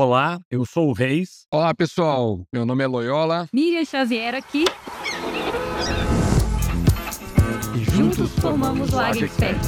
Olá, eu sou o Reis. Olá, pessoal. Meu nome é Loyola. Miriam Xavier aqui. E Juntos formamos o Expert.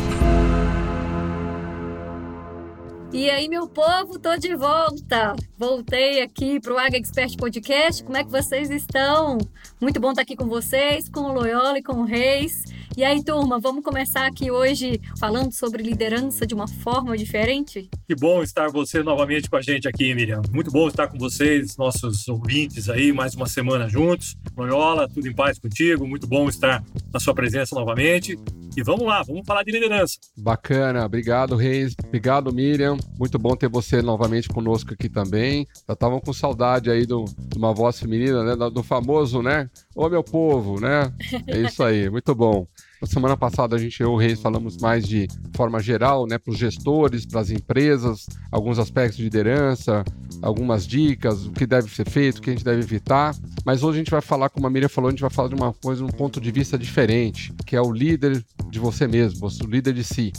E aí, meu povo, tô de volta. Voltei aqui pro Águia Expert Podcast. Como é que vocês estão? Muito bom estar aqui com vocês, com o Loyola e com o Reis. E aí, turma, vamos começar aqui hoje falando sobre liderança de uma forma diferente? Que bom estar você novamente com a gente aqui, Miriam. Muito bom estar com vocês, nossos ouvintes aí, mais uma semana juntos. Loyola, tudo em paz contigo. Muito bom estar na sua presença novamente. E vamos lá, vamos falar de liderança. Bacana, obrigado, Reis. Obrigado, Miriam. Muito bom ter você novamente conosco aqui também. Já estavam com saudade aí do, de uma voz feminina, né? Do famoso, né? Ô meu povo, né? É isso aí, muito bom. Na semana passada a gente, eu e o Reis, falamos mais de forma geral, né, para os gestores, para as empresas, alguns aspectos de liderança, algumas dicas, o que deve ser feito, o que a gente deve evitar. Mas hoje a gente vai falar, como a Miriam falou, a gente vai falar de uma coisa, um ponto de vista diferente, que é o líder de você mesmo, o líder de si.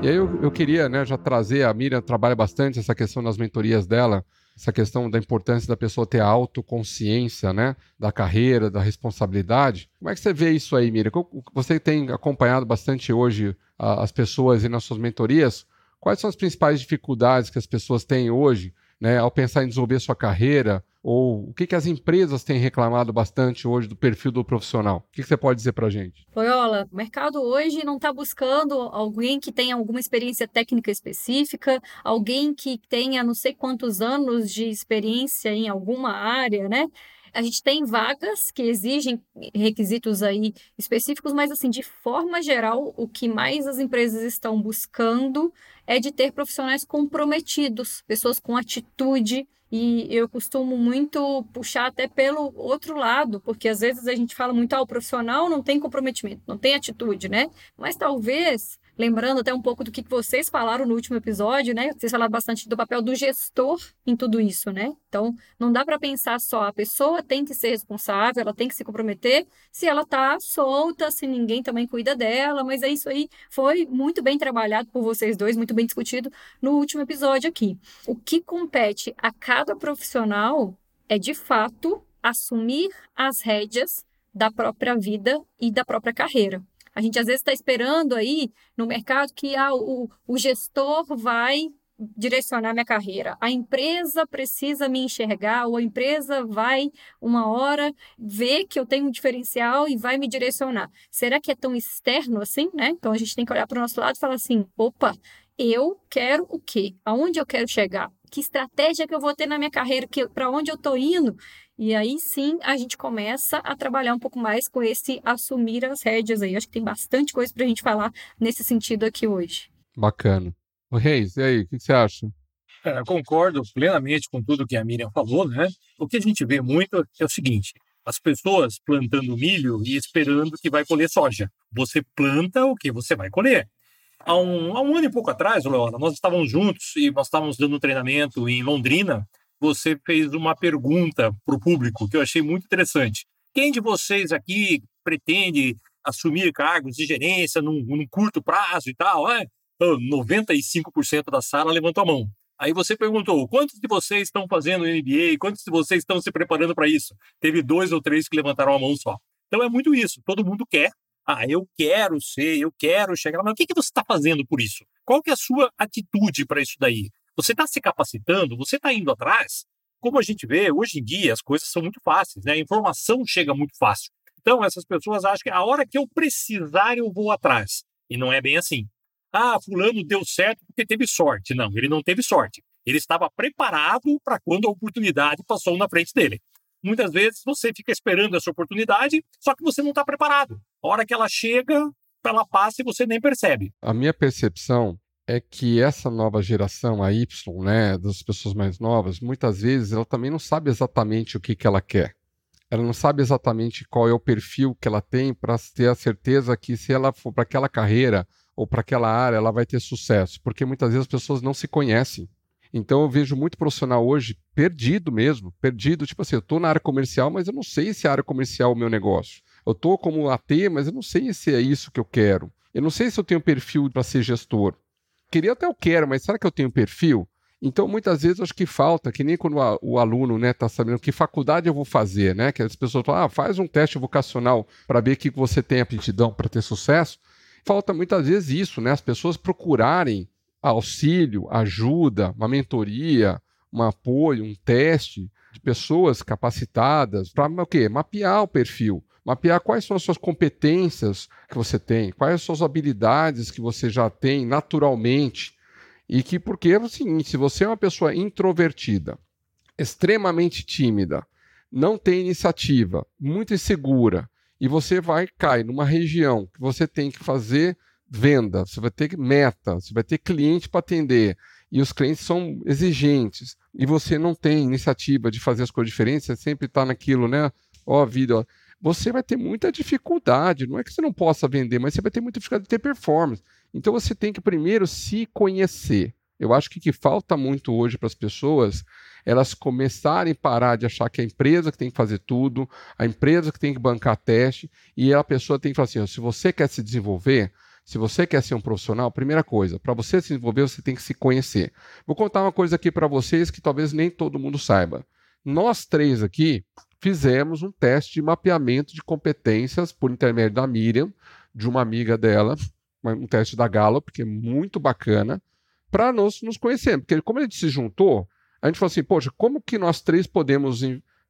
E aí eu, eu queria né, já trazer, a Miriam trabalha bastante essa questão nas mentorias dela, essa questão da importância da pessoa ter autoconsciência, né, da carreira, da responsabilidade. Como é que você vê isso aí, Miriam? Você tem acompanhado bastante hoje as pessoas e nas suas mentorias. Quais são as principais dificuldades que as pessoas têm hoje né, ao pensar em desenvolver sua carreira? Ou o que, que as empresas têm reclamado bastante hoje do perfil do profissional? O que, que você pode dizer para a gente? Loyola, o mercado hoje não está buscando alguém que tenha alguma experiência técnica específica, alguém que tenha não sei quantos anos de experiência em alguma área, né? A gente tem vagas que exigem requisitos aí específicos, mas assim, de forma geral, o que mais as empresas estão buscando é de ter profissionais comprometidos, pessoas com atitude, e eu costumo muito puxar até pelo outro lado, porque às vezes a gente fala muito, ah, o profissional não tem comprometimento, não tem atitude, né? Mas talvez lembrando até um pouco do que vocês falaram no último episódio, né? Vocês falaram bastante do papel do gestor em tudo isso, né? Então, não dá para pensar só a pessoa tem que ser responsável, ela tem que se comprometer se ela tá solta, se ninguém também cuida dela, mas é isso aí foi muito bem trabalhado por vocês dois, muito bem discutido no último episódio aqui. O que compete a cada profissional é de fato assumir as rédeas da própria vida e da própria carreira. A gente às vezes está esperando aí no mercado que ah, o, o gestor vai direcionar minha carreira. A empresa precisa me enxergar, ou a empresa vai, uma hora, ver que eu tenho um diferencial e vai me direcionar. Será que é tão externo assim, né? Então a gente tem que olhar para o nosso lado e falar assim: opa, eu quero o quê? Aonde eu quero chegar? Que estratégia que eu vou ter na minha carreira? Para onde eu estou indo? E aí sim a gente começa a trabalhar um pouco mais com esse assumir as rédeas aí. Acho que tem bastante coisa para a gente falar nesse sentido aqui hoje. Bacana. O Reis, e aí, o que você acha? É, concordo plenamente com tudo que a Miriam falou, né? O que a gente vê muito é o seguinte: as pessoas plantando milho e esperando que vai colher soja. Você planta o que você vai colher. Há um, há um ano e pouco atrás, Leona, nós estávamos juntos e nós estávamos dando um treinamento em Londrina você fez uma pergunta para o público que eu achei muito interessante. Quem de vocês aqui pretende assumir cargos de gerência num, num curto prazo e tal? É? 95% da sala levantou a mão. Aí você perguntou: quantos de vocês estão fazendo MBA? Quantos de vocês estão se preparando para isso? Teve dois ou três que levantaram a mão só. Então é muito isso. Todo mundo quer. Ah, eu quero ser, eu quero chegar. Mas o que, que você está fazendo por isso? Qual que é a sua atitude para isso daí? Você está se capacitando, você está indo atrás. Como a gente vê, hoje em dia as coisas são muito fáceis, né? A informação chega muito fácil. Então, essas pessoas acham que a hora que eu precisar, eu vou atrás. E não é bem assim. Ah, fulano deu certo porque teve sorte. Não, ele não teve sorte. Ele estava preparado para quando a oportunidade passou na frente dele. Muitas vezes você fica esperando essa oportunidade, só que você não está preparado. A hora que ela chega, ela passa e você nem percebe. A minha percepção é que essa nova geração, a Y, né, das pessoas mais novas, muitas vezes ela também não sabe exatamente o que, que ela quer. Ela não sabe exatamente qual é o perfil que ela tem para ter a certeza que se ela for para aquela carreira ou para aquela área, ela vai ter sucesso, porque muitas vezes as pessoas não se conhecem. Então eu vejo muito profissional hoje perdido mesmo, perdido, tipo assim, eu estou na área comercial, mas eu não sei se a área comercial é o meu negócio. Eu estou como AT, mas eu não sei se é isso que eu quero. Eu não sei se eu tenho perfil para ser gestor. queria até eu quero, mas será que eu tenho perfil? Então, muitas vezes, acho que falta, que nem quando o aluno está né, tá sabendo que faculdade eu vou fazer, né? Que as pessoas falam, ah, faz um teste vocacional para ver que você tem aptidão para ter sucesso. Falta muitas vezes isso, né? As pessoas procurarem auxílio, ajuda, uma mentoria, um apoio, um teste de pessoas capacitadas para o quê? Mapear o perfil. Mapear quais são as suas competências que você tem, quais as suas habilidades que você já tem naturalmente. E que, porque é o seguinte: se você é uma pessoa introvertida, extremamente tímida, não tem iniciativa, muito insegura, e você vai cair numa região que você tem que fazer venda, você vai ter meta, você vai ter cliente para atender, e os clientes são exigentes, e você não tem iniciativa de fazer as coisas diferentes, você sempre está naquilo, né? Ó, vida, ó. você vai ter muita dificuldade. Não é que você não possa vender, mas você vai ter muita dificuldade de ter performance. Então você tem que primeiro se conhecer. Eu acho que o que falta muito hoje para as pessoas elas começarem a parar de achar que é a empresa que tem que fazer tudo, a empresa que tem que bancar teste, e a pessoa tem que falar assim: se você quer se desenvolver, se você quer ser um profissional, primeira coisa, para você se desenvolver, você tem que se conhecer. Vou contar uma coisa aqui para vocês que talvez nem todo mundo saiba. Nós três aqui fizemos um teste de mapeamento de competências por intermédio da Miriam, de uma amiga dela, um teste da Gallup, que é muito bacana, para nós nos conhecermos. Porque como a gente se juntou, a gente falou assim, poxa, como que nós três podemos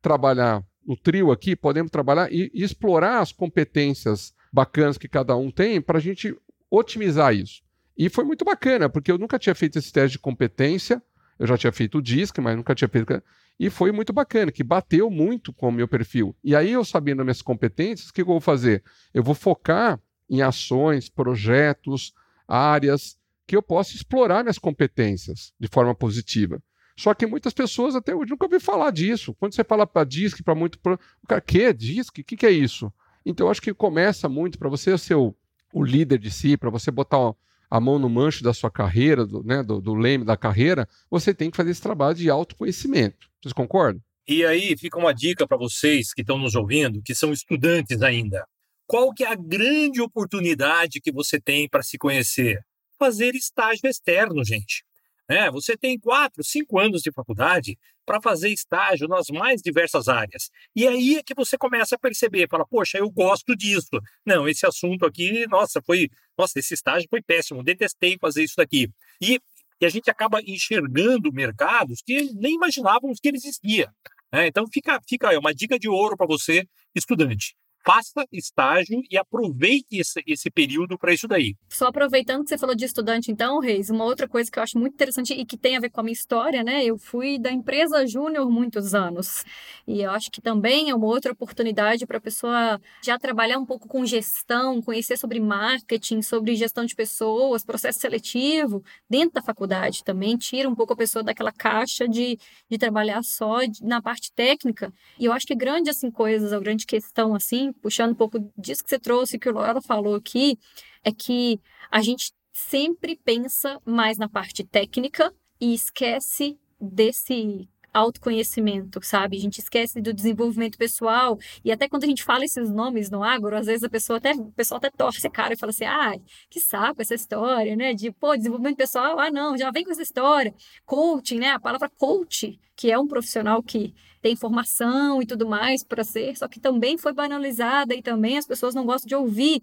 trabalhar no trio aqui, podemos trabalhar e, e explorar as competências bacanas que cada um tem para a gente otimizar isso. E foi muito bacana, porque eu nunca tinha feito esse teste de competência, eu já tinha feito o DISC, mas nunca tinha feito. E foi muito bacana, que bateu muito com o meu perfil. E aí, eu sabendo minhas competências, o que eu vou fazer? Eu vou focar em ações, projetos, áreas que eu possa explorar minhas competências de forma positiva. Só que muitas pessoas até hoje nunca ouviram falar disso. Quando você fala para DISC, para muito. O cara, que? DISC? O que, que é isso? Então, acho que começa muito para você ser o, o, líder de si, para você botar a mão no mancho da sua carreira, do, né, do, do leme da carreira, você tem que fazer esse trabalho de autoconhecimento. Vocês concordam? E aí fica uma dica para vocês que estão nos ouvindo, que são estudantes ainda. Qual que é a grande oportunidade que você tem para se conhecer? Fazer estágio externo, gente. É, você tem quatro, cinco anos de faculdade para fazer estágio nas mais diversas áreas. E aí é que você começa a perceber, fala, poxa, eu gosto disso. Não, esse assunto aqui, nossa, foi, nossa, esse estágio foi péssimo, detestei fazer isso daqui. E, e a gente acaba enxergando mercados que nem imaginávamos que existia. É, então fica, fica é uma dica de ouro para você, estudante faça estágio e aproveite esse, esse período para isso daí. Só aproveitando que você falou de estudante, então, Reis, uma outra coisa que eu acho muito interessante e que tem a ver com a minha história, né? Eu fui da empresa Júnior muitos anos. E eu acho que também é uma outra oportunidade para a pessoa já trabalhar um pouco com gestão, conhecer sobre marketing, sobre gestão de pessoas, processo seletivo, dentro da faculdade também. Tira um pouco a pessoa daquela caixa de, de trabalhar só na parte técnica. E eu acho que grande, assim, coisas, a grande questão, assim, puxando um pouco disso que você trouxe, que o Laura falou aqui, é que a gente sempre pensa mais na parte técnica e esquece desse autoconhecimento, sabe? A gente esquece do desenvolvimento pessoal e até quando a gente fala esses nomes no agro, às vezes a pessoa até, o pessoal até torce a cara e fala assim, ah, que saco essa história, né? De, pô, desenvolvimento pessoal, ah, não, já vem com essa história. Coaching, né? A palavra coach, que é um profissional que tem formação e tudo mais para ser, só que também foi banalizada e também as pessoas não gostam de ouvir.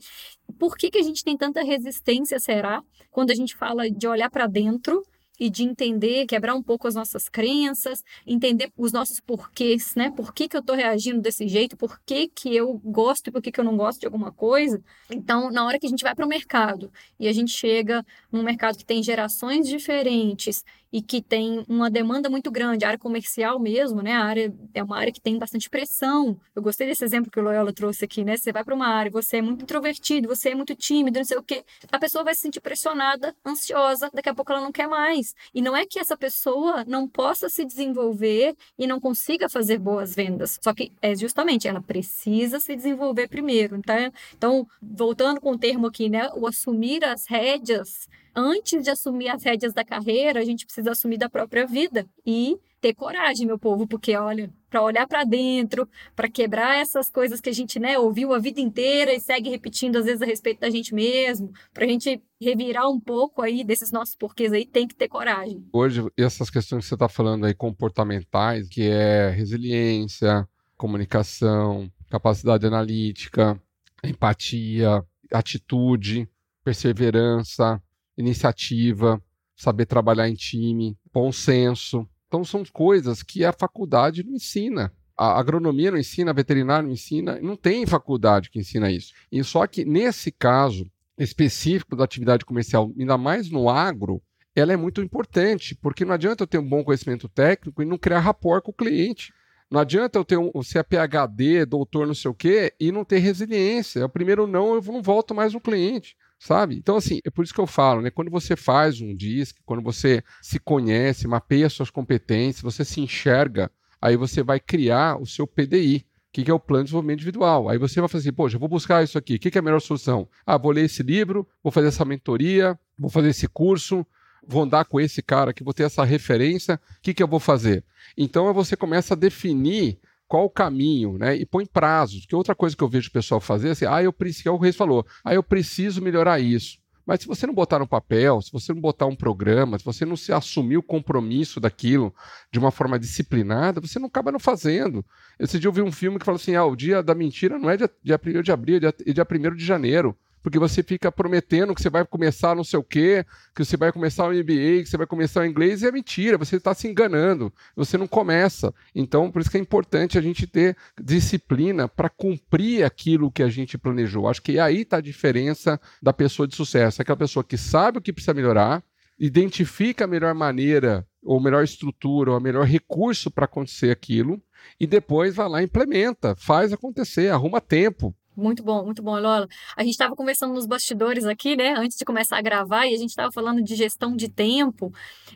Por que, que a gente tem tanta resistência, será, quando a gente fala de olhar para dentro e de entender, quebrar um pouco as nossas crenças, entender os nossos porquês, né? Por que, que eu estou reagindo desse jeito, por que, que eu gosto e por que, que eu não gosto de alguma coisa. Então, na hora que a gente vai para o mercado e a gente chega num mercado que tem gerações diferentes e que tem uma demanda muito grande, a área comercial mesmo, né? A área é uma área que tem bastante pressão. Eu gostei desse exemplo que o Loyola trouxe aqui, né? Você vai para uma área, você é muito introvertido, você é muito tímido, não sei o quê. A pessoa vai se sentir pressionada, ansiosa, daqui a pouco ela não quer mais. E não é que essa pessoa não possa se desenvolver e não consiga fazer boas vendas. Só que é justamente ela precisa se desenvolver primeiro, tá? Então, voltando com o termo aqui, né? O assumir as rédeas antes de assumir as rédeas da carreira, a gente precisa assumir da própria vida e ter coragem, meu povo, porque olha, para olhar para dentro, para quebrar essas coisas que a gente, né, ouviu a vida inteira e segue repetindo às vezes a respeito da gente mesmo, para a gente revirar um pouco aí desses nossos porquês aí, tem que ter coragem. Hoje, essas questões que você está falando aí comportamentais, que é resiliência, comunicação, capacidade analítica, empatia, atitude, perseverança, iniciativa, saber trabalhar em time, bom senso, então são coisas que a faculdade não ensina. A agronomia não ensina, a veterinária não ensina, não tem faculdade que ensina isso. E só que nesse caso específico da atividade comercial, ainda mais no agro, ela é muito importante, porque não adianta eu ter um bom conhecimento técnico e não criar rapport com o cliente. Não adianta eu ter um, ser PhD, doutor, não sei o quê, e não ter resiliência. O primeiro não, eu não volto mais no cliente sabe? Então, assim, é por isso que eu falo, né? Quando você faz um disco, quando você se conhece, mapeia suas competências, você se enxerga, aí você vai criar o seu PDI. Que, é o plano de desenvolvimento individual? Aí você vai fazer assim, poxa, vou buscar isso aqui, o que, que é a melhor solução? Ah, vou ler esse livro, vou fazer essa mentoria, vou fazer esse curso, vou andar com esse cara aqui, vou ter essa referência, o que, que eu vou fazer? Então você começa a definir qual o caminho, né? E põe prazos. Que outra coisa que eu vejo o pessoal fazer é assim, ah, eu preciso, é o Reis falou, ah, eu preciso melhorar isso. Mas se você não botar no papel, se você não botar um programa, se você não se assumir o compromisso daquilo de uma forma disciplinada, você não acaba não fazendo. Esse dia eu vi um filme que falou assim: ah, o dia da mentira não é dia, dia 1 de abril, é dia 1 de janeiro porque você fica prometendo que você vai começar não sei o quê, que você vai começar o MBA, que você vai começar o inglês, e é mentira, você está se enganando, você não começa. Então, por isso que é importante a gente ter disciplina para cumprir aquilo que a gente planejou. Acho que aí está a diferença da pessoa de sucesso, é aquela pessoa que sabe o que precisa melhorar, identifica a melhor maneira, ou melhor estrutura, ou melhor recurso para acontecer aquilo, e depois vai lá implementa, faz acontecer, arruma tempo, muito bom, muito bom, Lola. A gente estava conversando nos bastidores aqui, né, antes de começar a gravar, e a gente estava falando de gestão de tempo.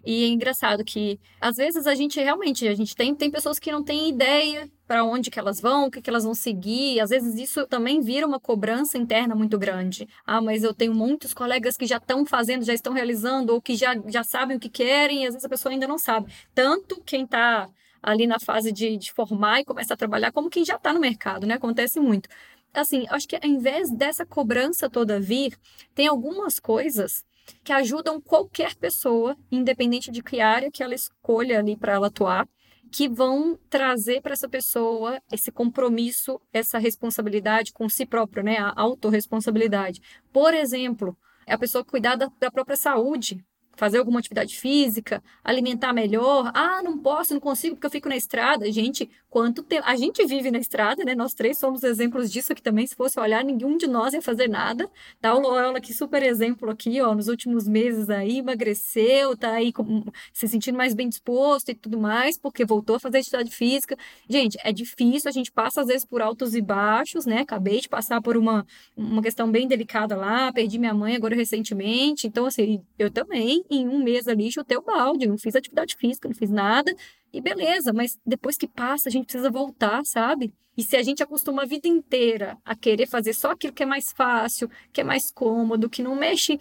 E é engraçado que às vezes a gente realmente, a gente tem, tem pessoas que não têm ideia para onde que elas vão, o que, que elas vão seguir. Às vezes isso também vira uma cobrança interna muito grande. Ah, mas eu tenho muitos colegas que já estão fazendo, já estão realizando, ou que já, já sabem o que querem, e às vezes a pessoa ainda não sabe. Tanto quem está ali na fase de, de formar e começar a trabalhar, como quem já está no mercado, né? Acontece muito assim, acho que ao invés dessa cobrança toda vir, tem algumas coisas que ajudam qualquer pessoa, independente de que área que ela escolha ali para ela atuar, que vão trazer para essa pessoa esse compromisso, essa responsabilidade com si próprio, né? A autorresponsabilidade. Por exemplo, é a pessoa cuidar da, da própria saúde, fazer alguma atividade física, alimentar melhor. Ah, não posso, não consigo porque eu fico na estrada. Gente, quanto tempo. A gente vive na estrada, né? Nós três somos exemplos disso aqui também. Se fosse olhar, nenhum de nós ia fazer nada. Tá o Loyola aqui, super exemplo aqui, ó, nos últimos meses aí, emagreceu, tá aí com, se sentindo mais bem disposto e tudo mais, porque voltou a fazer atividade física. Gente, é difícil, a gente passa às vezes por altos e baixos, né? Acabei de passar por uma, uma questão bem delicada lá, perdi minha mãe agora recentemente. Então, assim, eu também em um mês ali chutei o balde, não fiz atividade física, não fiz nada, e beleza, mas depois que passa, a gente precisa voltar, sabe? E se a gente acostuma a vida inteira a querer fazer só aquilo que é mais fácil, que é mais cômodo, que não mexe,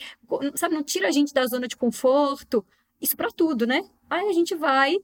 sabe, não tira a gente da zona de conforto, isso para tudo, né? Aí a gente vai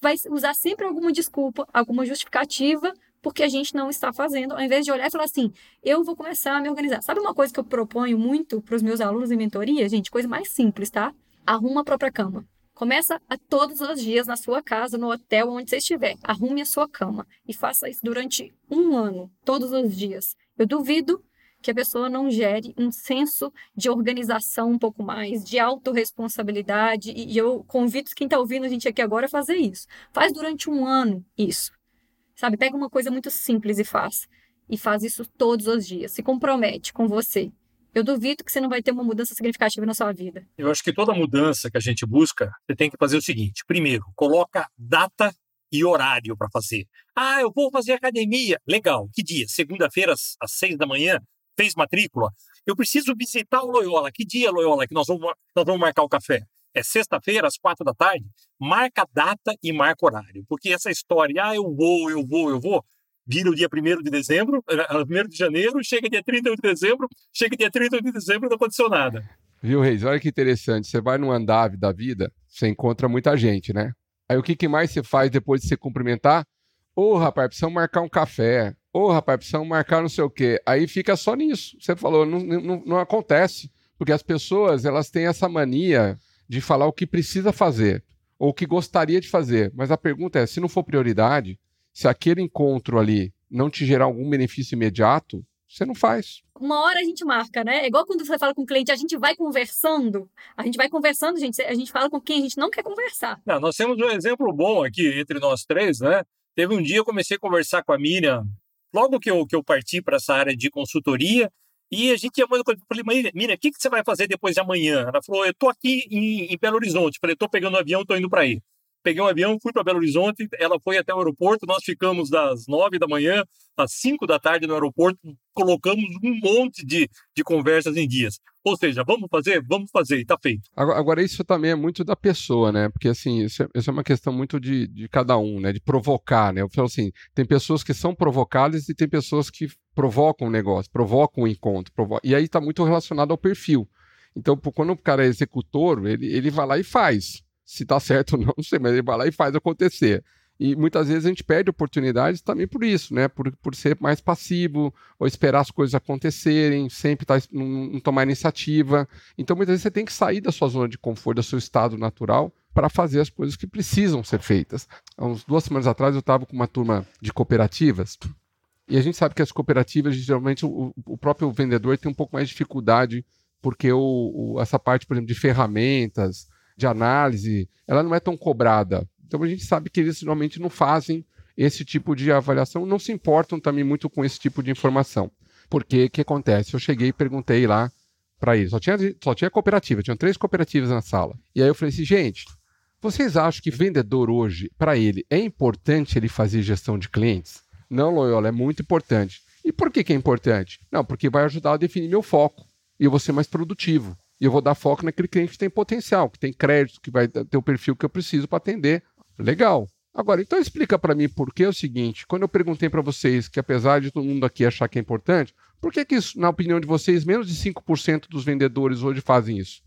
vai usar sempre alguma desculpa, alguma justificativa porque a gente não está fazendo, ao invés de olhar e falar assim, eu vou começar a me organizar. Sabe uma coisa que eu proponho muito para os meus alunos em mentoria, gente? Coisa mais simples, tá? Arruma a própria cama. Começa a todos os dias na sua casa, no hotel, onde você estiver. Arrume a sua cama e faça isso durante um ano, todos os dias. Eu duvido que a pessoa não gere um senso de organização um pouco mais, de autorresponsabilidade. E eu convido quem está ouvindo a gente aqui agora a fazer isso. Faz durante um ano isso. Sabe? Pega uma coisa muito simples e faz. E faz isso todos os dias. Se compromete com você eu duvido que você não vai ter uma mudança significativa na sua vida. Eu acho que toda mudança que a gente busca, você tem que fazer o seguinte: primeiro, coloca data e horário para fazer. Ah, eu vou fazer academia. Legal. Que dia? Segunda-feira, às seis da manhã? Fez matrícula? Eu preciso visitar o Loyola. Que dia, Loyola, que nós vamos, nós vamos marcar o café? É sexta-feira, às quatro da tarde? Marca data e marca horário. Porque essa história, ah, eu vou, eu vou, eu vou, vira o dia 1 de dezembro, 1 eh, de janeiro, chega dia 31 de dezembro, chega dia 31 de dezembro, não aconteceu nada. Viu, Reis? Olha que interessante. Você vai no andave da vida, você encontra muita gente, né? Aí o que, que mais você faz depois de se cumprimentar? Ô, oh, rapaz, precisamos marcar um café. Ô, oh, rapaz, precisamos marcar não sei o quê. Aí fica só nisso. Você falou, não, não, não acontece. Porque as pessoas, elas têm essa mania de falar o que precisa fazer ou o que gostaria de fazer. Mas a pergunta é, se não for prioridade, se aquele encontro ali não te gerar algum benefício imediato, você não faz. Uma hora a gente marca, né? É igual quando você fala com o cliente, a gente vai conversando, a gente vai conversando, gente, a gente fala com quem a gente não quer conversar. Não, nós temos um exemplo bom aqui entre nós três, né? Teve um dia eu comecei a conversar com a Miriam, logo que eu, que eu parti para essa área de consultoria, e a gente ia muito coisa. Eu falei, Miriam, o que, que você vai fazer depois de amanhã? Ela falou, eu tô aqui em, em Belo Horizonte. Eu falei, tô pegando o um avião, tô indo para aí peguei um avião, fui para Belo Horizonte, ela foi até o aeroporto, nós ficamos das nove da manhã às cinco da tarde no aeroporto, colocamos um monte de, de conversas em dias. Ou seja, vamos fazer? Vamos fazer, e está feito. Agora, agora, isso também é muito da pessoa, né? Porque, assim, isso é, isso é uma questão muito de, de cada um, né? De provocar, né? Eu falo assim, tem pessoas que são provocadas e tem pessoas que provocam o negócio, provocam o encontro. Provo... E aí está muito relacionado ao perfil. Então, quando o cara é executor, ele, ele vai lá e faz. Se tá certo ou não, não sei, mas ele vai lá e faz acontecer. E muitas vezes a gente perde oportunidades também por isso, né? Por, por ser mais passivo, ou esperar as coisas acontecerem, sempre tá, não, não tomar iniciativa. Então muitas vezes você tem que sair da sua zona de conforto, do seu estado natural, para fazer as coisas que precisam ser feitas. Há uns duas semanas atrás eu estava com uma turma de cooperativas, e a gente sabe que as cooperativas, geralmente, o, o próprio vendedor tem um pouco mais de dificuldade, porque o, o, essa parte, por exemplo, de ferramentas, de análise, ela não é tão cobrada. Então a gente sabe que eles normalmente não fazem esse tipo de avaliação, não se importam também muito com esse tipo de informação. Porque o que acontece? Eu cheguei e perguntei lá para eles, só tinha, só tinha cooperativa, tinham três cooperativas na sala. E aí eu falei assim, gente, vocês acham que vendedor hoje, para ele, é importante ele fazer gestão de clientes? Não, Loyola, é muito importante. E por que, que é importante? Não, porque vai ajudar a definir meu foco e eu vou ser mais produtivo. E eu vou dar foco naquele cliente que tem potencial, que tem crédito, que vai ter o perfil que eu preciso para atender. Legal. Agora, então explica para mim por que é o seguinte: quando eu perguntei para vocês que, apesar de todo mundo aqui achar que é importante, por que, que isso, na opinião de vocês, menos de 5% dos vendedores hoje fazem isso?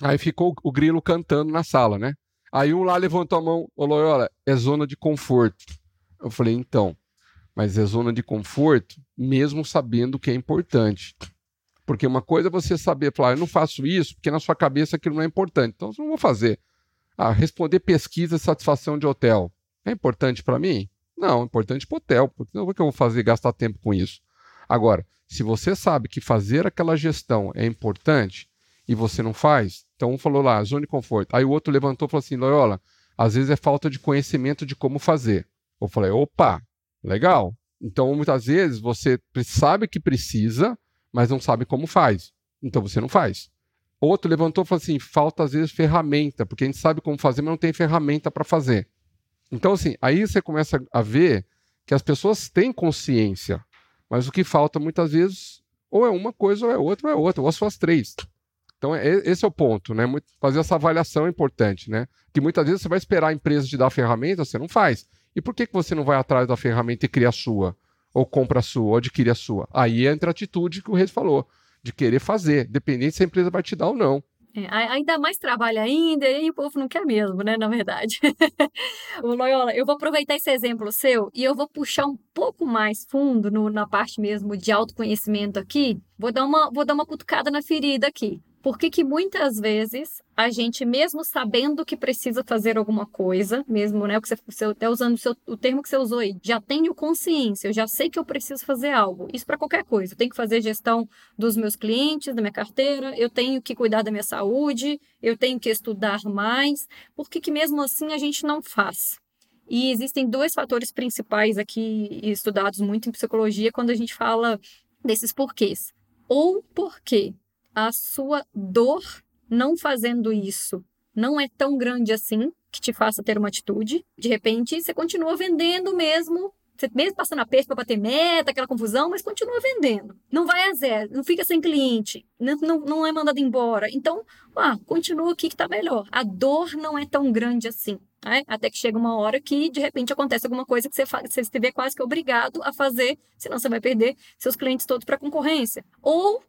Aí ficou o grilo cantando na sala, né? Aí um lá levantou a mão, ô Loyola, é zona de conforto. Eu falei, então, mas é zona de conforto, mesmo sabendo que é importante. Porque uma coisa é você saber falar, eu não faço isso, porque na sua cabeça aquilo não é importante. Então, eu não vou fazer. Ah, responder pesquisa satisfação de hotel. É importante para mim? Não, é importante para o hotel. Porque não é que eu vou fazer gastar tempo com isso. Agora, se você sabe que fazer aquela gestão é importante e você não faz, então um falou lá, zona de conforto. Aí o outro levantou e falou assim, Loyola, às vezes é falta de conhecimento de como fazer. Eu falei, opa, Legal. Então, muitas vezes, você sabe que precisa, mas não sabe como faz. Então, você não faz. Outro levantou e falou assim: falta às vezes ferramenta, porque a gente sabe como fazer, mas não tem ferramenta para fazer. Então, assim, aí você começa a ver que as pessoas têm consciência, mas o que falta muitas vezes ou é uma coisa, ou é outra, ou é outra, ou as três. Então, é, esse é o ponto, né? Fazer essa avaliação é importante, né? Que muitas vezes você vai esperar a empresa te dar a ferramenta, você não faz. E por que, que você não vai atrás da ferramenta e cria a sua? Ou compra a sua, ou adquire a sua? Aí entra a atitude que o Reis falou, de querer fazer, dependente se a empresa vai te dar ou não. É, ainda mais trabalho ainda, e o povo não quer mesmo, né? Na verdade. Loyola, eu vou aproveitar esse exemplo seu e eu vou puxar um pouco mais fundo no, na parte mesmo de autoconhecimento aqui. Vou dar, uma, vou dar uma cutucada na ferida aqui. Por que, que muitas vezes a gente, mesmo sabendo que precisa fazer alguma coisa, mesmo, né, que você, até usando o, seu, o termo que você usou aí, já tenho consciência, eu já sei que eu preciso fazer algo. Isso para qualquer coisa. Eu tenho que fazer gestão dos meus clientes, da minha carteira, eu tenho que cuidar da minha saúde, eu tenho que estudar mais. Por que, que mesmo assim a gente não faz? E existem dois fatores principais aqui estudados muito em psicologia quando a gente fala desses porquês. Ou porque a sua dor não fazendo isso não é tão grande assim que te faça ter uma atitude. De repente, você continua vendendo mesmo, você mesmo passando a perda para bater meta, aquela confusão, mas continua vendendo. Não vai a zero, não fica sem cliente, não, não, não é mandado embora. Então, ah, continua aqui que está melhor. A dor não é tão grande assim. Né? Até que chega uma hora que, de repente, acontece alguma coisa que você, faz, você estiver quase que obrigado a fazer, senão você vai perder seus clientes todos para concorrência. Ou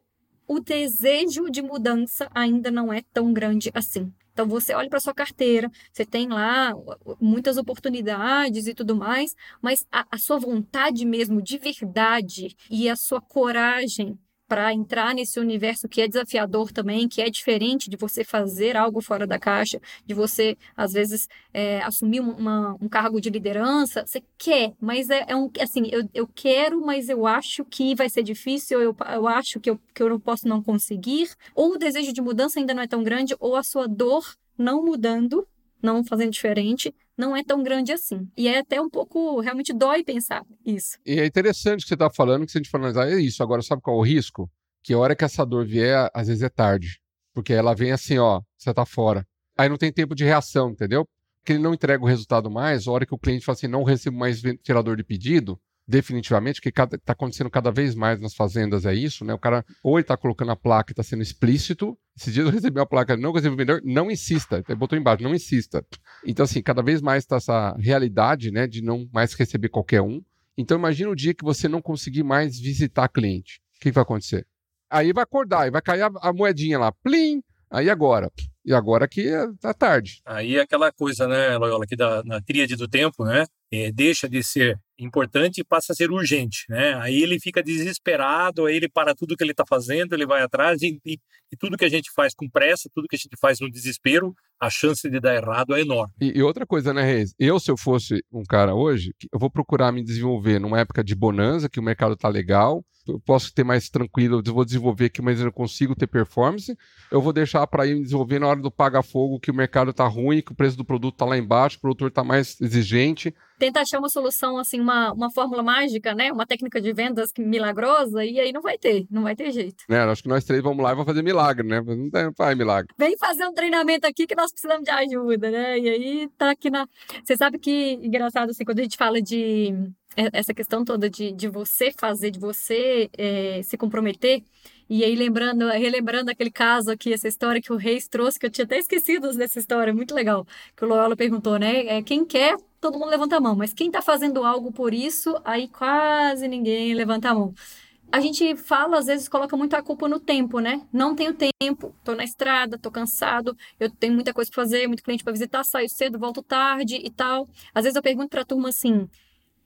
o desejo de mudança ainda não é tão grande assim. Então você olha para sua carteira, você tem lá muitas oportunidades e tudo mais, mas a, a sua vontade mesmo de verdade e a sua coragem para entrar nesse universo que é desafiador também, que é diferente de você fazer algo fora da caixa, de você, às vezes, é, assumir uma, um cargo de liderança. Você quer, mas é, é um. Assim, eu, eu quero, mas eu acho que vai ser difícil, eu, eu acho que eu, que eu não posso não conseguir. Ou o desejo de mudança ainda não é tão grande, ou a sua dor não mudando, não fazendo diferente, não é tão grande assim. E é até um pouco, realmente dói pensar isso. E é interessante que você está falando, que se a gente for analisar, é isso. Agora, sabe qual é o risco? Que a hora que essa dor vier, às vezes é tarde. Porque ela vem assim, ó, você tá fora. Aí não tem tempo de reação, entendeu? Porque ele não entrega o resultado mais, a hora que o cliente fala assim, não recebo mais ventilador de pedido, definitivamente, que está acontecendo cada vez mais nas fazendas é isso, né? O cara ou ele está colocando a placa e está sendo explícito. Esses dias eu recebi uma placa, não recebi vendedor, não insista. Ele botou embaixo, não insista. Então, assim, cada vez mais está essa realidade, né, de não mais receber qualquer um. Então, imagina o dia que você não conseguir mais visitar cliente. O que vai acontecer? Aí vai acordar, e vai cair a, a moedinha lá, plim, aí agora. E agora aqui é tá tarde. Aí é aquela coisa, né, Loyola, aqui da, na tríade do tempo, né? É, deixa de ser importante e passa a ser urgente, né? Aí ele fica desesperado, aí ele para tudo que ele está fazendo, ele vai atrás e, e, e, tudo que a gente faz com pressa, tudo que a gente faz no desespero, a chance de dar errado é enorme. E, e outra coisa, né, Reis? Eu, se eu fosse um cara hoje, eu vou procurar me desenvolver numa época de bonança, que o mercado está legal, eu posso ter mais tranquilo, eu vou desenvolver aqui, mas eu não consigo ter performance. Eu vou deixar para ir desenvolver na hora do paga-fogo, que o mercado está ruim, que o preço do produto está lá embaixo, o produtor está mais exigente tenta achar uma solução, assim, uma, uma fórmula mágica, né? Uma técnica de vendas milagrosa, e aí não vai ter, não vai ter jeito. É, acho que nós três vamos lá e vamos fazer milagre, né? Não tem, faz milagre. Vem fazer um treinamento aqui que nós precisamos de ajuda, né? E aí tá aqui na. Você sabe que, engraçado, assim, quando a gente fala de essa questão toda de, de você fazer, de você é, se comprometer. E aí, lembrando, relembrando aquele caso aqui, essa história que o Reis trouxe, que eu tinha até esquecido dessa história, muito legal. Que o Loyola perguntou, né? É, quem quer, todo mundo levanta a mão, mas quem está fazendo algo por isso, aí quase ninguém levanta a mão. A gente fala, às vezes, coloca muito a culpa no tempo, né? Não tenho tempo, tô na estrada, tô cansado, eu tenho muita coisa para fazer, muito cliente para visitar, saio cedo, volto tarde e tal. Às vezes eu pergunto para a turma assim: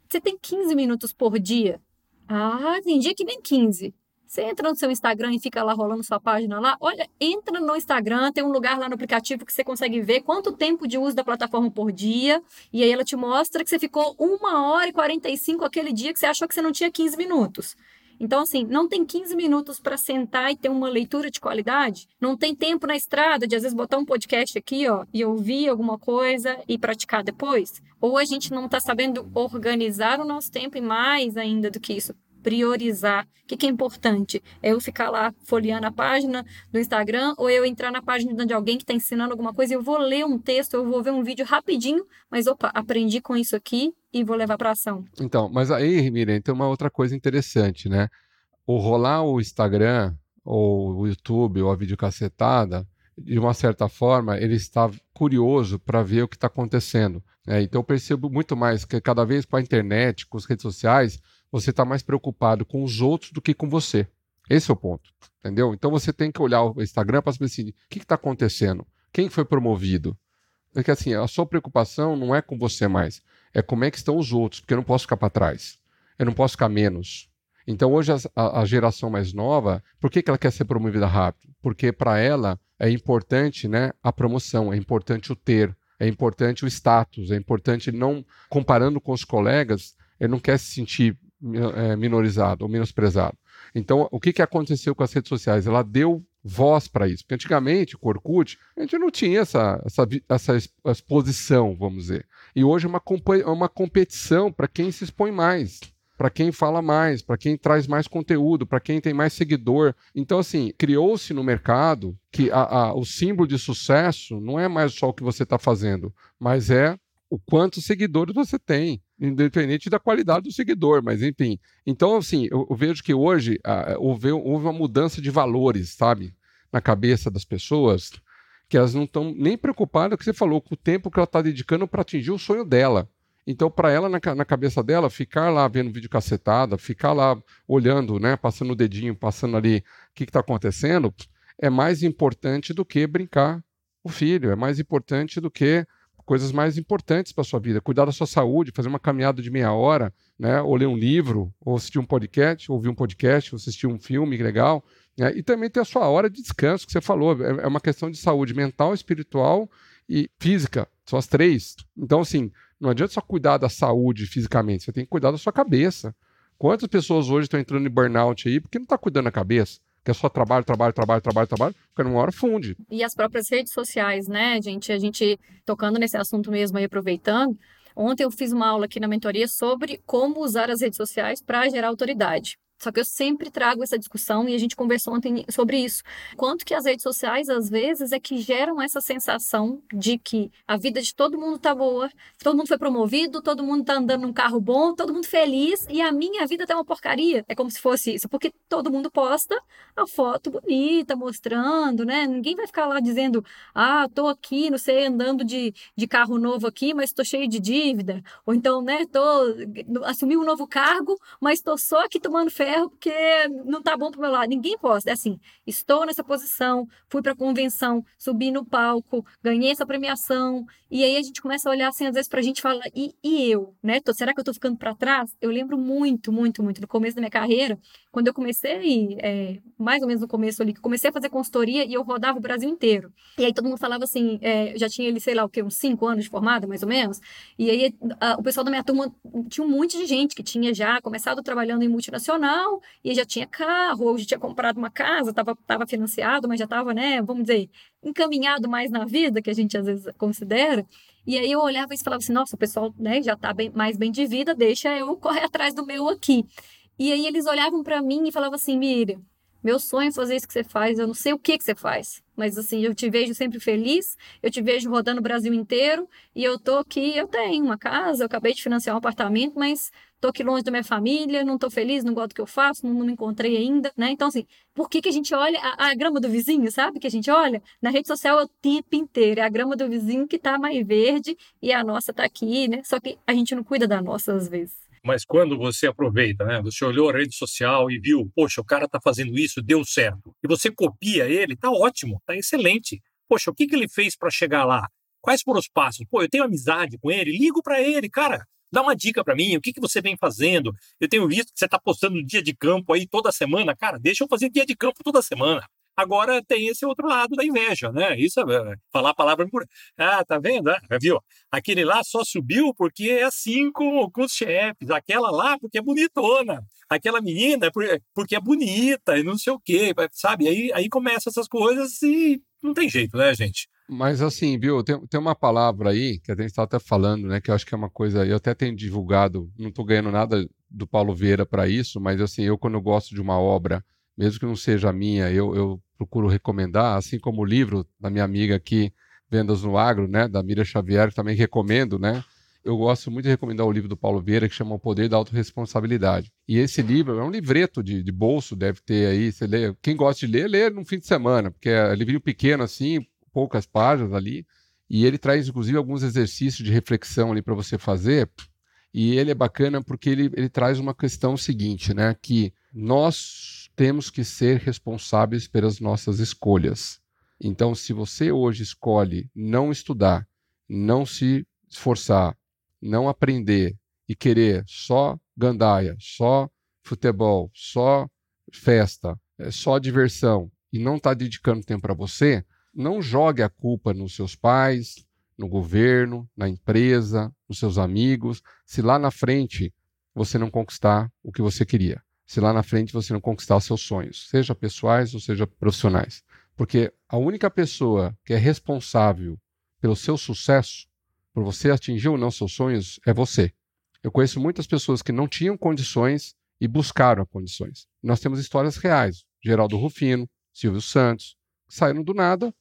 você tem 15 minutos por dia? Ah, tem dia que nem 15. Você entra no seu Instagram e fica lá rolando sua página lá. Olha, entra no Instagram, tem um lugar lá no aplicativo que você consegue ver quanto tempo de uso da plataforma por dia. E aí ela te mostra que você ficou uma hora e 45 aquele dia que você achou que você não tinha 15 minutos. Então, assim, não tem 15 minutos para sentar e ter uma leitura de qualidade. Não tem tempo na estrada de, às vezes, botar um podcast aqui, ó, e ouvir alguma coisa e praticar depois. Ou a gente não está sabendo organizar o nosso tempo e mais ainda do que isso, priorizar. O que, que, é importante? É eu ficar lá folheando a página do Instagram ou eu entrar na página de alguém que está ensinando alguma coisa eu vou ler um texto, eu vou ver um vídeo rapidinho, mas opa, aprendi com isso aqui e vou levar para ação. Então, mas aí, Miriam, tem uma outra coisa interessante, né? O rolar o Instagram ou o YouTube ou a videocacetada, de uma certa forma, ele está curioso para ver o que está acontecendo. É, então eu percebo muito mais que cada vez com a internet, com as redes sociais, você está mais preocupado com os outros do que com você. Esse é o ponto, entendeu? Então você tem que olhar o Instagram para saber assim, o que está acontecendo? Quem foi promovido? Porque assim, a sua preocupação não é com você mais, é como é que estão os outros, porque eu não posso ficar para trás, eu não posso ficar menos. Então hoje a, a, geração mais nova, por que, que ela quer ser promovida rápido? Porque para ela é importante né, a promoção, é importante o ter, é importante o status, é importante não comparando com os colegas, ele não quer se sentir é, minorizado ou menosprezado. Então, o que, que aconteceu com as redes sociais? Ela deu voz para isso. Porque antigamente, o Orkut, a gente não tinha essa, essa, essa exposição, vamos dizer. E hoje é uma, é uma competição para quem se expõe mais, para quem fala mais, para quem traz mais conteúdo, para quem tem mais seguidor. Então, assim, criou-se no mercado que a, a, o símbolo de sucesso não é mais só o que você está fazendo, mas é o quanto seguidores você tem independente da qualidade do seguidor, mas enfim. Então, assim, eu, eu vejo que hoje uh, houve, houve, uma mudança de valores, sabe, na cabeça das pessoas, que elas não estão nem preocupadas, que você falou, com o tempo que ela está dedicando para atingir o sonho dela. Então, para ela, na, na, cabeça dela, ficar lá vendo vídeo cacetada, ficar lá olhando, né, passando o dedinho, passando ali o que está acontecendo, é mais importante do que brincar o filho, é mais importante do que coisas mais importantes para sua vida, cuidar da sua saúde, fazer uma caminhada de meia hora, né, ou ler um livro, ou assistir um podcast, ouvir um podcast, ou assistir um filme legal, né, e também ter a sua hora de descanso, que você falou, é, é uma questão de saúde mental, espiritual e física, são as três. Então, assim, não adianta só cuidar da saúde fisicamente, você tem que cuidar da sua cabeça. Quantas pessoas hoje estão entrando em burnout aí porque não está cuidando da cabeça? Que é só trabalho, trabalho, trabalho, trabalho, trabalho, porque numa hora funde. E as próprias redes sociais, né, gente? A gente tocando nesse assunto mesmo aí, aproveitando. Ontem eu fiz uma aula aqui na mentoria sobre como usar as redes sociais para gerar autoridade. Só que eu sempre trago essa discussão e a gente conversou ontem sobre isso. Quanto que as redes sociais, às vezes, é que geram essa sensação de que a vida de todo mundo tá boa, todo mundo foi promovido, todo mundo tá andando num carro bom, todo mundo feliz e a minha vida tá uma porcaria. É como se fosse isso, porque todo mundo posta a foto bonita, mostrando, né? Ninguém vai ficar lá dizendo, ah, tô aqui, não sei, andando de, de carro novo aqui, mas tô cheio de dívida. Ou então, né, tô, assumi um novo cargo, mas tô só aqui tomando fé ferro porque não tá bom pro meu lado. Ninguém posta. É assim, estou nessa posição, fui pra convenção, subi no palco, ganhei essa premiação. E aí a gente começa a olhar assim, às vezes pra gente fala, e, e eu, né? Tô, será que eu tô ficando para trás? Eu lembro muito, muito, muito no começo da minha carreira, quando eu comecei, é, mais ou menos no começo ali, que comecei a fazer consultoria e eu rodava o Brasil inteiro. E aí todo mundo falava assim, é, já tinha ele, sei lá o quê, uns cinco anos de formada, mais ou menos. E aí a, o pessoal da minha turma tinha um monte de gente que tinha já começado trabalhando em multinacional e já tinha carro, ou já tinha comprado uma casa, estava tava financiado, mas já estava, né, vamos dizer, encaminhado mais na vida, que a gente às vezes considera. E aí eu olhava e falava assim, nossa, o pessoal né, já está bem, mais bem de vida, deixa eu correr atrás do meu aqui. E aí eles olhavam para mim e falavam assim, Miriam, meu sonho é fazer isso que você faz, eu não sei o que, que você faz, mas assim, eu te vejo sempre feliz, eu te vejo rodando o Brasil inteiro, e eu tô aqui, eu tenho uma casa, eu acabei de financiar um apartamento, mas tô aqui longe da minha família, não tô feliz, não gosto do que eu faço, não, não me encontrei ainda, né? Então, assim, por que, que a gente olha a, a, grama do vizinho, sabe? Que a gente olha na rede social é o tempo inteiro, é a grama do vizinho que tá mais verde e a nossa tá aqui, né? Só que a gente não cuida da nossa às vezes. Mas quando você aproveita, né? Você olhou a rede social e viu, poxa, o cara está fazendo isso, deu certo. E você copia ele, tá ótimo, tá excelente. Poxa, o que, que ele fez para chegar lá? Quais foram os passos? Pô, eu tenho amizade com ele, ligo para ele, cara, dá uma dica para mim, o que, que você vem fazendo? Eu tenho visto que você está postando dia de campo aí toda semana, cara, deixa eu fazer dia de campo toda semana. Agora tem esse outro lado da inveja, né? Isso é falar a palavra por. Ah, tá vendo? Ah, viu? Aquele lá só subiu porque é assim com, com os chefes. Aquela lá porque é bonitona. Aquela menina porque é bonita e não sei o quê, sabe? Aí, aí começam essas coisas e não tem jeito, né, gente? Mas assim, viu, tem, tem uma palavra aí que a gente está até falando, né? Que eu acho que é uma coisa. Eu até tenho divulgado, não estou ganhando nada do Paulo Vieira para isso, mas assim, eu quando eu gosto de uma obra mesmo que não seja minha, eu, eu procuro recomendar, assim como o livro da minha amiga aqui, Vendas no Agro, né, da Mira Xavier, também recomendo, né? Eu gosto muito de recomendar o livro do Paulo Vieira, que chama O Poder da Autoresponsabilidade. E esse livro é um livreto de, de bolso, deve ter aí, você lê, quem gosta de ler, lê no fim de semana, porque é livrinho pequeno assim, poucas páginas ali, e ele traz inclusive alguns exercícios de reflexão ali para você fazer, e ele é bacana porque ele, ele traz uma questão seguinte, né, que nós temos que ser responsáveis pelas nossas escolhas. Então, se você hoje escolhe não estudar, não se esforçar, não aprender e querer só gandaia, só futebol, só festa, é só diversão e não está dedicando tempo para você, não jogue a culpa nos seus pais, no governo, na empresa, nos seus amigos, se lá na frente você não conquistar o que você queria se lá na frente você não conquistar os seus sonhos, seja pessoais ou seja profissionais. Porque a única pessoa que é responsável pelo seu sucesso, por você atingir ou não seus sonhos, é você. Eu conheço muitas pessoas que não tinham condições e buscaram condições. Nós temos histórias reais. Geraldo Rufino, Silvio Santos, saíram do nada,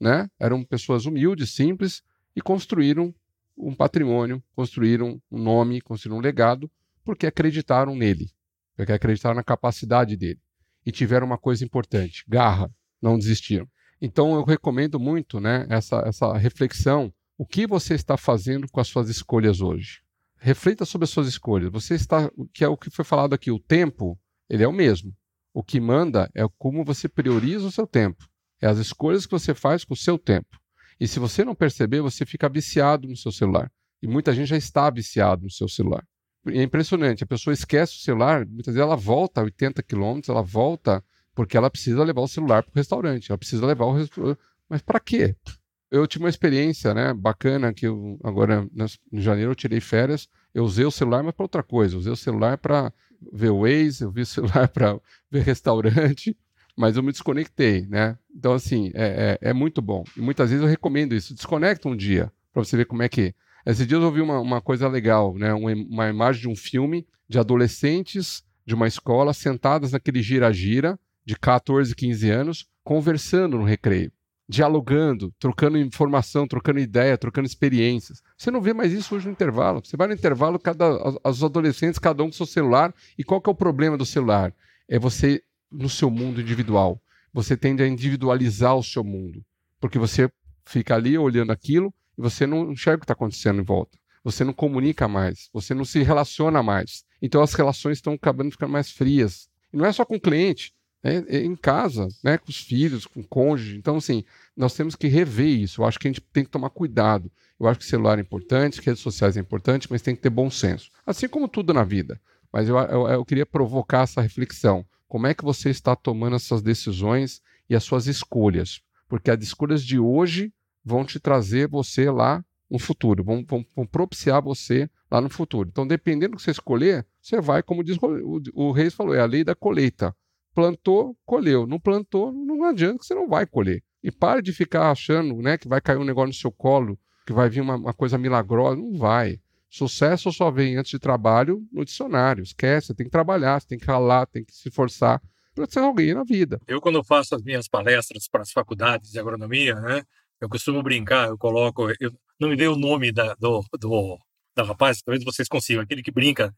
né? Eram pessoas humildes, simples e construíram um patrimônio, construíram um nome, construíram um legado, porque acreditaram nele porque acreditaram na capacidade dele. E tiveram uma coisa importante: garra, não desistiram. Então eu recomendo muito, né, essa, essa reflexão. O que você está fazendo com as suas escolhas hoje? Reflita sobre as suas escolhas. Você está, que é o que foi falado aqui, o tempo, ele é o mesmo. O que manda é como você prioriza o seu tempo. É as escolhas que você faz com o seu tempo. E se você não perceber, você fica viciado no seu celular. E muita gente já está viciado no seu celular. E é impressionante, a pessoa esquece o celular, muitas vezes ela volta a 80 quilômetros, ela volta porque ela precisa levar o celular para o restaurante, ela precisa levar o Mas para quê? Eu tive uma experiência né, bacana que eu, agora em janeiro eu tirei férias, eu usei o celular, mas para outra coisa. Eu usei o celular para ver o Waze, eu vi o celular para ver restaurante, mas eu me desconectei, né? Então, assim, é, é, é, muito bom. E muitas vezes eu recomendo isso. Desconecta um dia, para você ver como é que. Esses dias eu vi uma, uma coisa legal, né? Uma, uma imagem de um filme de adolescentes de uma escola sentadas naquele gira-gira de 14, 15 anos, conversando no recreio, dialogando, trocando informação, trocando ideia, trocando experiências. Você não vê mais isso hoje no intervalo. Você vai no intervalo, cada, os adolescentes, cada um com seu celular. E qual que é o problema do celular? É você no seu mundo individual. Você tende a individualizar o seu mundo, porque você fica ali olhando aquilo e você não enxerga o que está acontecendo em volta. Você não comunica mais, você não se relaciona mais. Então as relações estão acabando ficando mais frias. E não é só com o cliente, é, é em casa, né, com os filhos, com o cônjuge. Então, assim, nós temos que rever isso. Eu acho que a gente tem que tomar cuidado. Eu acho que celular é importante, redes sociais é importante, mas tem que ter bom senso. Assim como tudo na vida. Mas eu, eu, eu queria provocar essa reflexão. Como é que você está tomando essas decisões e as suas escolhas? Porque as escolhas de hoje vão te trazer você lá no futuro, vão, vão, vão propiciar você lá no futuro. Então, dependendo do que você escolher, você vai, como diz o, o Reis falou, é a lei da colheita. Plantou, colheu. Não plantou, não adianta que você não vai colher. E pare de ficar achando né, que vai cair um negócio no seu colo, que vai vir uma, uma coisa milagrosa. Não vai. Sucesso só vem antes de trabalho no dicionário. Esquece, você tem que trabalhar, você tem que ralar, tem que se forçar para ser alguém na vida. Eu, quando faço as minhas palestras para as faculdades de agronomia, né, eu costumo brincar, eu coloco. Eu, não me dei o nome da, do, do, da rapaz, talvez vocês consigam, aquele que brinca.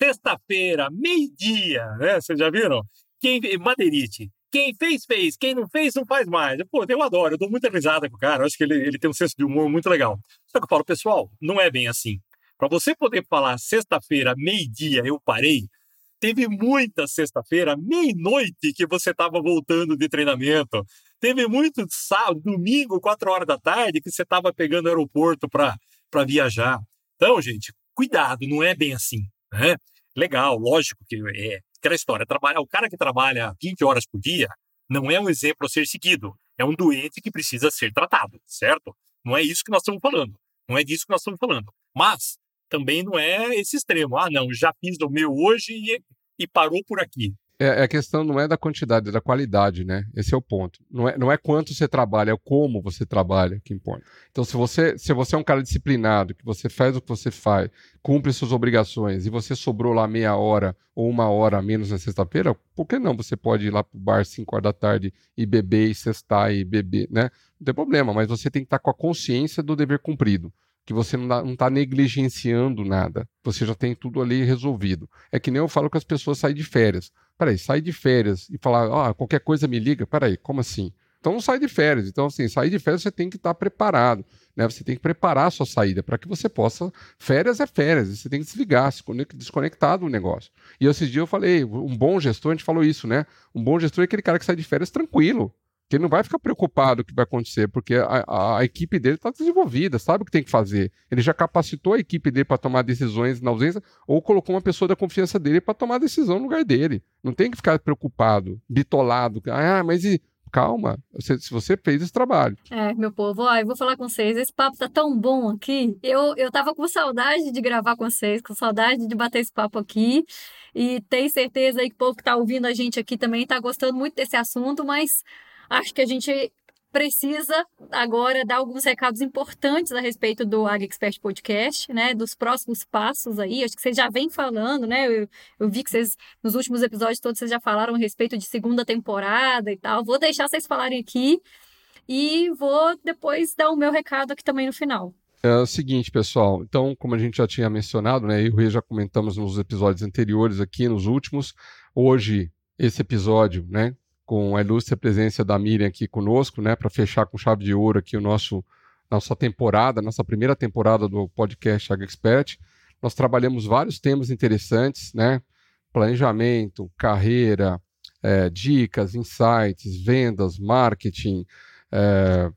Sexta-feira, meio-dia, né? Vocês já viram? Quem, Madeirite. Quem fez, fez. Quem não fez, não faz mais. Pô, eu adoro, eu dou muita risada com o cara. Eu acho que ele, ele tem um senso de humor muito legal. Só que eu falo, pessoal, não é bem assim. Para você poder falar sexta-feira, meio-dia, eu parei, teve muita sexta-feira, meia-noite, que você estava voltando de treinamento. Teve muito sábado, domingo, quatro horas da tarde, que você estava pegando o aeroporto para viajar. Então, gente, cuidado, não é bem assim. Né? Legal, lógico que é aquela história. Trabalhar, o cara que trabalha 20 horas por dia não é um exemplo a ser seguido. É um doente que precisa ser tratado, certo? Não é isso que nós estamos falando. Não é disso que nós estamos falando. Mas também não é esse extremo. Ah, não, já fiz o meu hoje e, e parou por aqui. É, a questão não é da quantidade, é da qualidade, né? Esse é o ponto. Não é, não é quanto você trabalha, é como você trabalha que importa. Então, se você, se você é um cara disciplinado, que você faz o que você faz, cumpre suas obrigações, e você sobrou lá meia hora ou uma hora a menos na sexta-feira, por que não você pode ir lá pro bar 5 horas da tarde e beber e cestar e beber, né? Não tem problema, mas você tem que estar com a consciência do dever cumprido que você não está negligenciando nada. Você já tem tudo ali resolvido. É que nem eu falo que as pessoas saem de férias. Peraí, sai de férias e falar, ah, qualquer coisa me liga. Peraí, como assim? Então não sai de férias. Então, assim, sair de férias você tem que estar tá preparado. Né? Você tem que preparar a sua saída para que você possa. Férias é férias, você tem que desligar, se desconectar do negócio. E esses dias eu falei, um bom gestor, a gente falou isso, né? Um bom gestor é aquele cara que sai de férias tranquilo que ele não vai ficar preocupado o que vai acontecer, porque a, a, a equipe dele está desenvolvida, sabe o que tem que fazer. Ele já capacitou a equipe dele para tomar decisões na ausência, ou colocou uma pessoa da confiança dele para tomar decisão no lugar dele. Não tem que ficar preocupado, bitolado. Ah, mas e calma, se, você fez esse trabalho. É, meu povo, ó, eu vou falar com vocês, esse papo tá tão bom aqui. Eu, eu tava com saudade de gravar com vocês, com saudade de bater esse papo aqui. E tenho certeza aí que o povo que tá ouvindo a gente aqui também tá gostando muito desse assunto, mas acho que a gente precisa agora dar alguns recados importantes a respeito do AgriExpert Podcast, né, dos próximos passos aí, acho que vocês já vêm falando, né, eu, eu, vi que vocês, nos últimos episódios todos, vocês já falaram a respeito de segunda temporada e tal, vou deixar vocês falarem aqui e vou depois dar o meu recado aqui também no final. É o seguinte, pessoal, então, como a gente já tinha mencionado, né, eu e o já comentamos nos episódios anteriores aqui, nos últimos, hoje, esse episódio, né, com a ilustre presença da Miriam aqui conosco, né, para fechar com chave de ouro aqui o nosso nossa temporada, nossa primeira temporada do podcast Ag Expert. Nós trabalhamos vários temas interessantes, né? Planejamento, carreira, é, dicas, insights, vendas, marketing, é,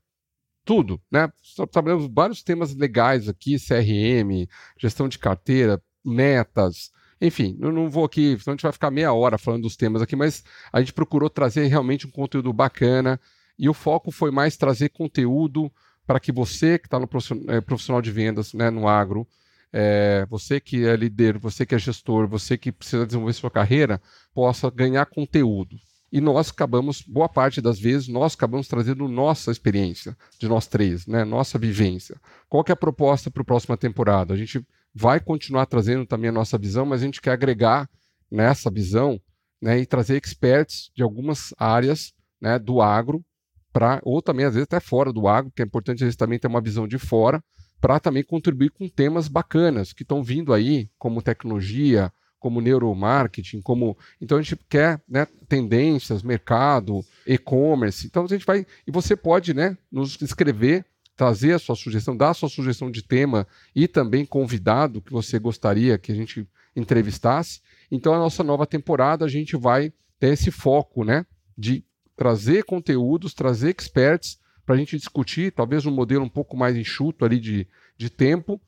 tudo, né? Trabalhamos vários temas legais aqui, CRM, gestão de carteira, metas, enfim, eu não vou aqui, senão a gente vai ficar meia hora falando dos temas aqui, mas a gente procurou trazer realmente um conteúdo bacana e o foco foi mais trazer conteúdo para que você que está no é, profissional de vendas, né, no agro, é, você que é líder, você que é gestor, você que precisa desenvolver sua carreira, possa ganhar conteúdo. E nós acabamos, boa parte das vezes, nós acabamos trazendo nossa experiência, de nós três, né? nossa vivência. Qual que é a proposta para a próxima temporada? A gente vai continuar trazendo também a nossa visão, mas a gente quer agregar nessa visão né, e trazer experts de algumas áreas né, do agro, pra, ou também às vezes até fora do agro, que é importante eles também ter uma visão de fora, para também contribuir com temas bacanas que estão vindo aí, como tecnologia, como neuromarketing, como então a gente quer né, tendências, mercado, e-commerce. Então a gente vai e você pode, né, nos escrever, trazer a sua sugestão, dar a sua sugestão de tema e também convidado que você gostaria que a gente entrevistasse. Então a nossa nova temporada a gente vai ter esse foco, né, de trazer conteúdos, trazer experts para a gente discutir, talvez um modelo um pouco mais enxuto ali de, de tempo,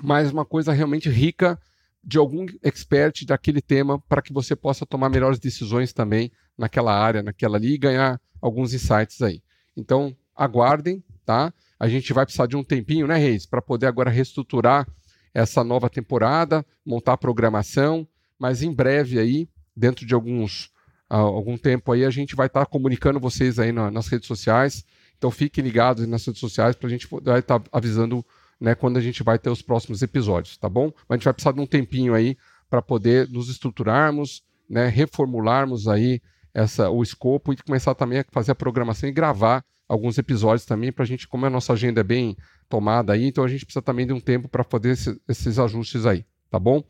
mas uma coisa realmente rica de algum expert daquele tema para que você possa tomar melhores decisões também naquela área, naquela ali e ganhar alguns insights aí. Então, aguardem, tá? A gente vai precisar de um tempinho, né, Reis, para poder agora reestruturar essa nova temporada, montar a programação, mas em breve aí, dentro de alguns uh, algum tempo aí, a gente vai estar tá comunicando vocês aí na, nas redes sociais. Então fiquem ligados nas redes sociais para a gente estar tá avisando né, quando a gente vai ter os próximos episódios, tá bom? Mas a gente vai precisar de um tempinho aí para poder nos estruturarmos, né, reformularmos aí essa, o escopo e começar também a fazer a programação e gravar alguns episódios também para a gente, como a nossa agenda é bem tomada aí, então a gente precisa também de um tempo para fazer esse, esses ajustes aí, tá bom?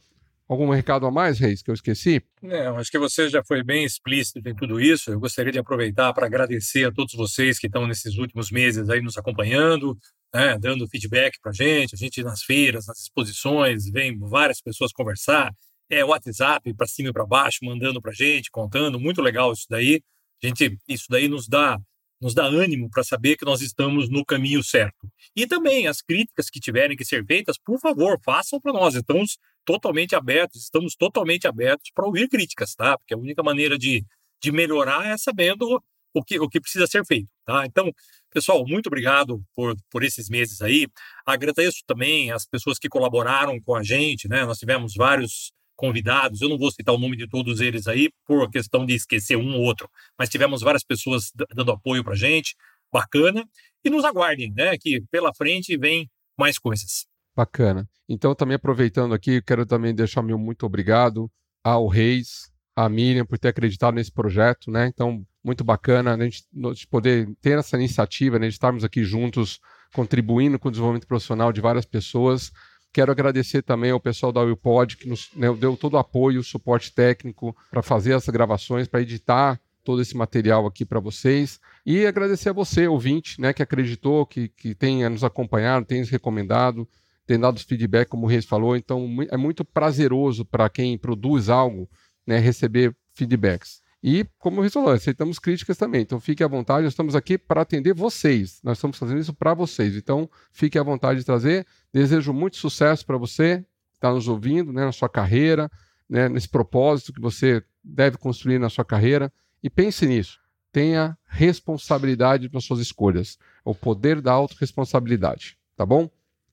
Algum recado a mais, Reis, que eu esqueci? Não, acho que você já foi bem explícito em tudo isso. Eu gostaria de aproveitar para agradecer a todos vocês que estão nesses últimos meses aí nos acompanhando, né, dando feedback para a gente, a gente nas feiras, nas exposições, vem várias pessoas conversar, é WhatsApp para cima e para baixo, mandando para a gente, contando, muito legal isso daí. Gente, isso daí nos dá nos dá ânimo para saber que nós estamos no caminho certo. E também as críticas que tiverem que ser feitas, por favor, façam para nós. Estamos totalmente abertos, estamos totalmente abertos para ouvir críticas, tá? Porque a única maneira de, de melhorar é sabendo o que, o que precisa ser feito, tá? Então, pessoal, muito obrigado por, por esses meses aí. Agradeço também as pessoas que colaboraram com a gente, né? Nós tivemos vários convidados, eu não vou citar o nome de todos eles aí por questão de esquecer um ou outro, mas tivemos várias pessoas dando apoio para a gente, bacana, e nos aguardem, né? Que pela frente vem mais coisas. Bacana. Então, também aproveitando aqui, quero também deixar meu muito obrigado ao Reis, à Miriam por ter acreditado nesse projeto, né? Então, muito bacana a gente poder ter essa iniciativa, né, de estarmos aqui juntos, contribuindo com o desenvolvimento profissional de várias pessoas. Quero agradecer também ao pessoal da WillPod, que nos né, deu todo o apoio, suporte técnico para fazer essas gravações, para editar todo esse material aqui para vocês. E agradecer a você, ouvinte, né, que acreditou, que, que tenha nos acompanhado, tenha nos recomendado, tem dado feedback, como o Reis falou. Então, é muito prazeroso para quem produz algo né, receber feedbacks. E, como eu falou, aceitamos críticas também. Então, fique à vontade, nós estamos aqui para atender vocês. Nós estamos fazendo isso para vocês. Então, fique à vontade de trazer. Desejo muito sucesso para você que está nos ouvindo, né, na sua carreira, né, nesse propósito que você deve construir na sua carreira. E pense nisso. Tenha responsabilidade nas suas escolhas. O poder da autorresponsabilidade. Tá bom?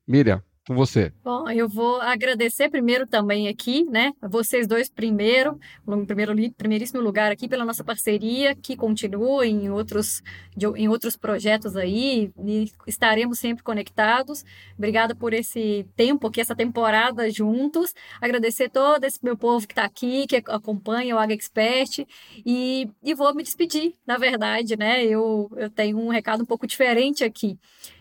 Miriam, com você. Bom, eu vou agradecer primeiro também aqui, né? Vocês dois primeiro, no primeiro, primeiríssimo lugar aqui pela nossa parceria, que continua em outros, de, em outros projetos aí, e estaremos sempre conectados. Obrigada por esse tempo aqui, essa temporada juntos. Agradecer todo esse meu povo que está aqui, que acompanha o Aga Expert, e, e vou me despedir, na verdade, né? Eu, eu tenho um recado um pouco diferente aqui.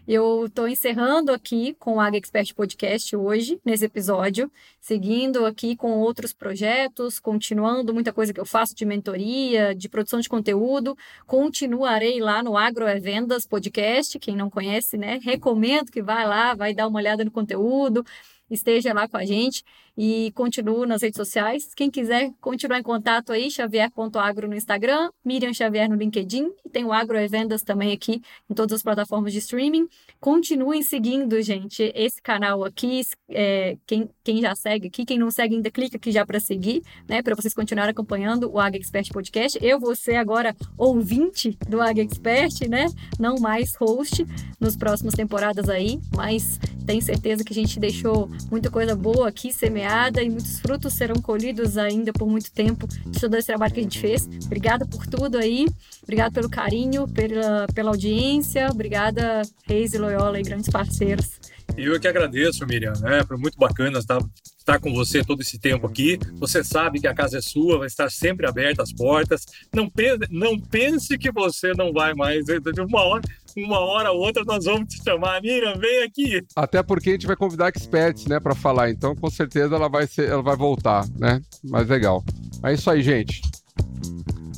Eu estou encerrando aqui com o Ag Expert Podcast hoje, nesse episódio, seguindo aqui com outros projetos, continuando muita coisa que eu faço de mentoria, de produção de conteúdo. Continuarei lá no Agro é Vendas Podcast, quem não conhece, né? Recomendo que vá lá, vai dar uma olhada no conteúdo, esteja lá com a gente e continuo nas redes sociais. Quem quiser continuar em contato aí, xavier.agro no Instagram, Miriam Xavier no LinkedIn e tem o Agro Vendas também aqui em todas as plataformas de streaming. Continuem seguindo, gente, esse canal aqui. É, quem, quem já segue aqui, quem não segue ainda, clica aqui já para seguir, né? Para vocês continuarem acompanhando o Ag Expert Podcast. Eu vou ser agora ouvinte do Ag Expert, né? Não mais host nos próximas temporadas aí, mas tenho certeza que a gente deixou muita coisa boa aqui semeada e muitos frutos serão colhidos ainda por muito tempo de todo esse trabalho que a gente fez. Obrigada por tudo aí, obrigada pelo carinho, pela, pela audiência, obrigada Reis e Loyola e grandes parceiros. Eu que agradeço, Miriam, né? Foi muito bacana estar, estar com você todo esse tempo aqui. Você sabe que a casa é sua, vai estar sempre aberta as portas. Não pense, não pense que você não vai mais. Uma hora, uma hora ou outra nós vamos te chamar. Miriam, vem aqui. Até porque a gente vai convidar experts, né, para falar. Então, com certeza ela vai ser, ela vai voltar, né? Mas legal. É isso aí, gente.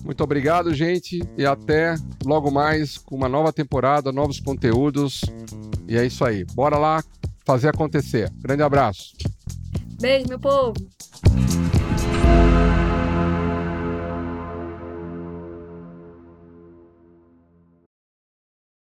Muito obrigado, gente, e até logo mais com uma nova temporada, novos conteúdos. E é isso aí. Bora lá fazer acontecer. Grande abraço. Beijo, meu povo.